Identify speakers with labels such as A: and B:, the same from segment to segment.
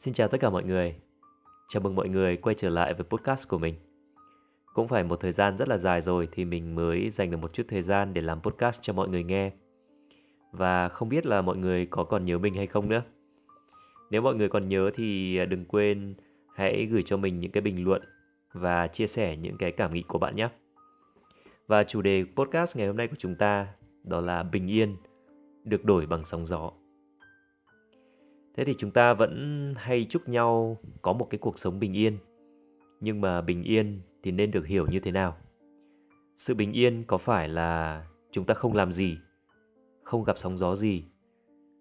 A: Xin chào tất cả mọi người. Chào mừng mọi người quay trở lại với podcast của mình. Cũng phải một thời gian rất là dài rồi thì mình mới dành được một chút thời gian để làm podcast cho mọi người nghe. Và không biết là mọi người có còn nhớ mình hay không nữa. Nếu mọi người còn nhớ thì à, đừng quên hãy gửi cho mình những cái bình luận và chia sẻ những cái cảm nghĩ của bạn nhé. Và chủ đề podcast ngày hôm nay của chúng ta đó là bình yên được đổi bằng sóng gió. Thế thì chúng ta vẫn hay chúc nhau có một cái cuộc sống bình yên. Nhưng mà bình yên thì nên được hiểu như thế nào? Sự bình yên có phải là chúng ta không làm gì, không gặp sóng gió gì.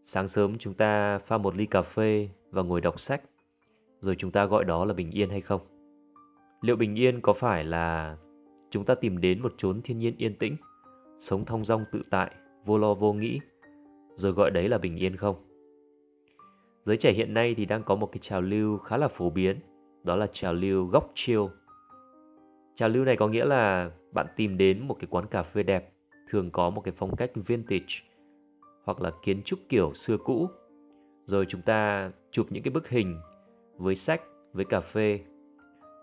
A: Sáng sớm chúng ta pha một ly cà phê và ngồi đọc sách, rồi chúng ta gọi đó là bình yên hay không? Liệu bình yên có phải là chúng ta tìm đến một chốn thiên nhiên yên tĩnh, sống thong dong tự tại, vô lo vô nghĩ, rồi gọi đấy là bình yên không? Giới trẻ hiện nay thì đang có một cái trào lưu khá là phổ biến, đó là trào lưu góc chill. Trào lưu này có nghĩa là bạn tìm đến một cái quán cà phê đẹp, thường có một cái phong cách vintage hoặc là kiến trúc kiểu xưa cũ. Rồi chúng ta chụp những cái bức hình với sách, với cà phê.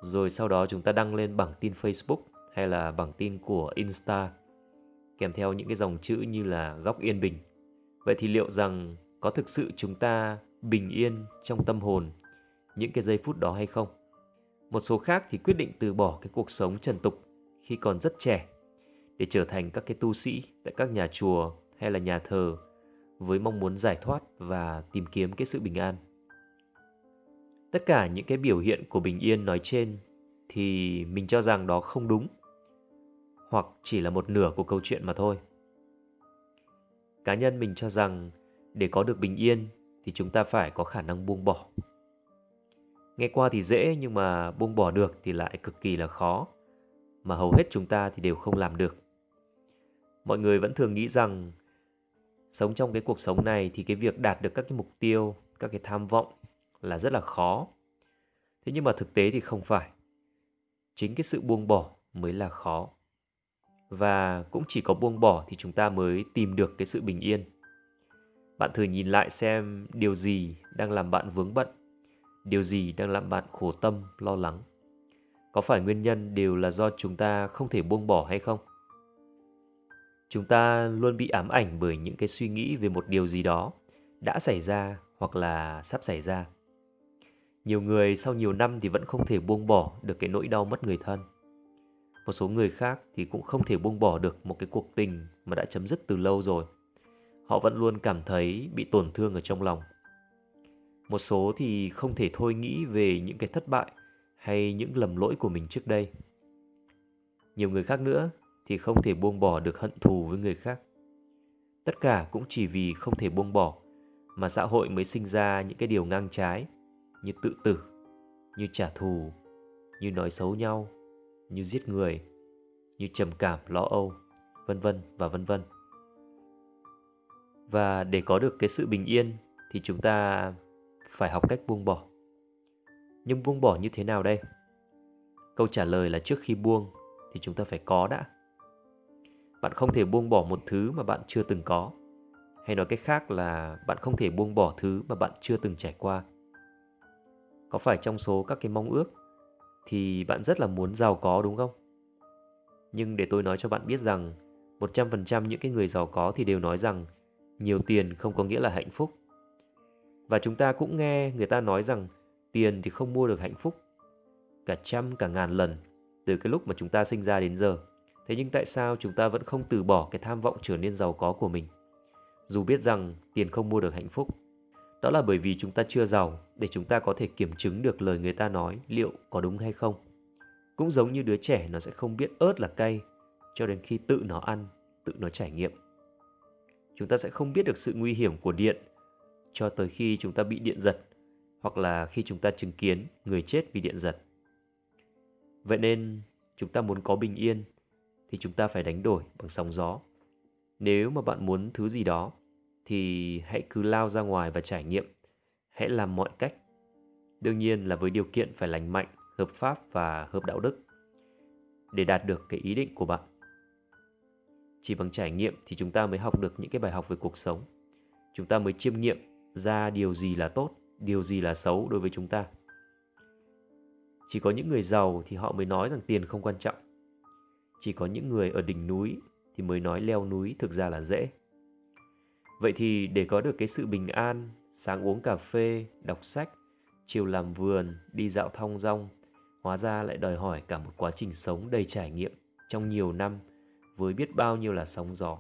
A: Rồi sau đó chúng ta đăng lên bảng tin Facebook hay là bảng tin của Insta kèm theo những cái dòng chữ như là góc yên bình. Vậy thì liệu rằng có thực sự chúng ta bình yên trong tâm hồn, những cái giây phút đó hay không. Một số khác thì quyết định từ bỏ cái cuộc sống trần tục khi còn rất trẻ để trở thành các cái tu sĩ tại các nhà chùa hay là nhà thờ với mong muốn giải thoát và tìm kiếm cái sự bình an. Tất cả những cái biểu hiện của bình yên nói trên thì mình cho rằng đó không đúng, hoặc chỉ là một nửa của câu chuyện mà thôi. Cá nhân mình cho rằng để có được bình yên thì chúng ta phải có khả năng buông bỏ. Nghe qua thì dễ nhưng mà buông bỏ được thì lại cực kỳ là khó, mà hầu hết chúng ta thì đều không làm được. Mọi người vẫn thường nghĩ rằng sống trong cái cuộc sống này thì cái việc đạt được các cái mục tiêu, các cái tham vọng là rất là khó. Thế nhưng mà thực tế thì không phải. Chính cái sự buông bỏ mới là khó. Và cũng chỉ có buông bỏ thì chúng ta mới tìm được cái sự bình yên bạn thử nhìn lại xem điều gì đang làm bạn vướng bận, điều gì đang làm bạn khổ tâm, lo lắng. Có phải nguyên nhân đều là do chúng ta không thể buông bỏ hay không? Chúng ta luôn bị ám ảnh bởi những cái suy nghĩ về một điều gì đó đã xảy ra hoặc là sắp xảy ra. Nhiều người sau nhiều năm thì vẫn không thể buông bỏ được cái nỗi đau mất người thân. Một số người khác thì cũng không thể buông bỏ được một cái cuộc tình mà đã chấm dứt từ lâu rồi họ vẫn luôn cảm thấy bị tổn thương ở trong lòng. Một số thì không thể thôi nghĩ về những cái thất bại hay những lầm lỗi của mình trước đây. Nhiều người khác nữa thì không thể buông bỏ được hận thù với người khác. Tất cả cũng chỉ vì không thể buông bỏ mà xã hội mới sinh ra những cái điều ngang trái, như tự tử, như trả thù, như nói xấu nhau, như giết người, như trầm cảm lo âu, vân vân và vân vân và để có được cái sự bình yên thì chúng ta phải học cách buông bỏ. Nhưng buông bỏ như thế nào đây? Câu trả lời là trước khi buông thì chúng ta phải có đã. Bạn không thể buông bỏ một thứ mà bạn chưa từng có. Hay nói cách khác là bạn không thể buông bỏ thứ mà bạn chưa từng trải qua. Có phải trong số các cái mong ước thì bạn rất là muốn giàu có đúng không? Nhưng để tôi nói cho bạn biết rằng 100% những cái người giàu có thì đều nói rằng nhiều tiền không có nghĩa là hạnh phúc. Và chúng ta cũng nghe người ta nói rằng tiền thì không mua được hạnh phúc. Cả trăm, cả ngàn lần, từ cái lúc mà chúng ta sinh ra đến giờ. Thế nhưng tại sao chúng ta vẫn không từ bỏ cái tham vọng trở nên giàu có của mình? Dù biết rằng tiền không mua được hạnh phúc. Đó là bởi vì chúng ta chưa giàu để chúng ta có thể kiểm chứng được lời người ta nói liệu có đúng hay không. Cũng giống như đứa trẻ nó sẽ không biết ớt là cay cho đến khi tự nó ăn, tự nó trải nghiệm chúng ta sẽ không biết được sự nguy hiểm của điện cho tới khi chúng ta bị điện giật hoặc là khi chúng ta chứng kiến người chết vì điện giật. Vậy nên chúng ta muốn có bình yên thì chúng ta phải đánh đổi bằng sóng gió. Nếu mà bạn muốn thứ gì đó thì hãy cứ lao ra ngoài và trải nghiệm. Hãy làm mọi cách. Đương nhiên là với điều kiện phải lành mạnh, hợp pháp và hợp đạo đức để đạt được cái ý định của bạn chỉ bằng trải nghiệm thì chúng ta mới học được những cái bài học về cuộc sống. Chúng ta mới chiêm nghiệm ra điều gì là tốt, điều gì là xấu đối với chúng ta. Chỉ có những người giàu thì họ mới nói rằng tiền không quan trọng. Chỉ có những người ở đỉnh núi thì mới nói leo núi thực ra là dễ. Vậy thì để có được cái sự bình an, sáng uống cà phê, đọc sách, chiều làm vườn, đi dạo thong dong, hóa ra lại đòi hỏi cả một quá trình sống đầy trải nghiệm trong nhiều năm với biết bao nhiêu là sóng gió,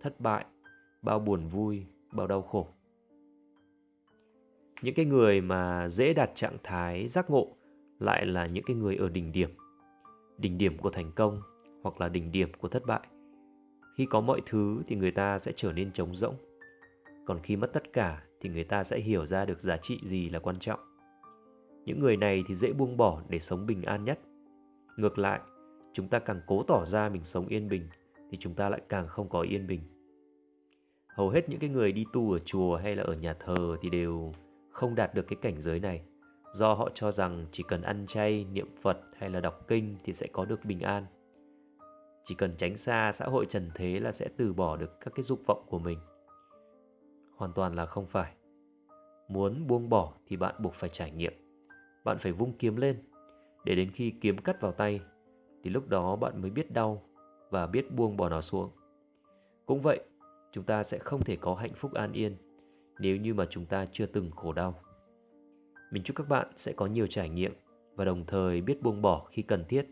A: thất bại, bao buồn vui, bao đau khổ. Những cái người mà dễ đạt trạng thái giác ngộ lại là những cái người ở đỉnh điểm đỉnh điểm của thành công hoặc là đỉnh điểm của thất bại. Khi có mọi thứ thì người ta sẽ trở nên trống rỗng, còn khi mất tất cả thì người ta sẽ hiểu ra được giá trị gì là quan trọng. Những người này thì dễ buông bỏ để sống bình an nhất. Ngược lại chúng ta càng cố tỏ ra mình sống yên bình, thì chúng ta lại càng không có yên bình. Hầu hết những cái người đi tu ở chùa hay là ở nhà thờ thì đều không đạt được cái cảnh giới này. Do họ cho rằng chỉ cần ăn chay, niệm phật hay là đọc kinh thì sẽ có được bình an. Chỉ cần tránh xa xã hội trần thế là sẽ từ bỏ được các cái dục vọng của mình. Hoàn toàn là không phải. Muốn buông bỏ thì bạn buộc phải trải nghiệm. Bạn phải vung kiếm lên. Để đến khi kiếm cắt vào tay thì lúc đó bạn mới biết đau và biết buông bỏ nó xuống. Cũng vậy, chúng ta sẽ không thể có hạnh phúc an yên nếu như mà chúng ta chưa từng khổ đau. Mình chúc các bạn sẽ có nhiều trải nghiệm và đồng thời biết buông bỏ khi cần thiết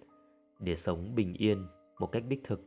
A: để sống bình yên một cách đích thực.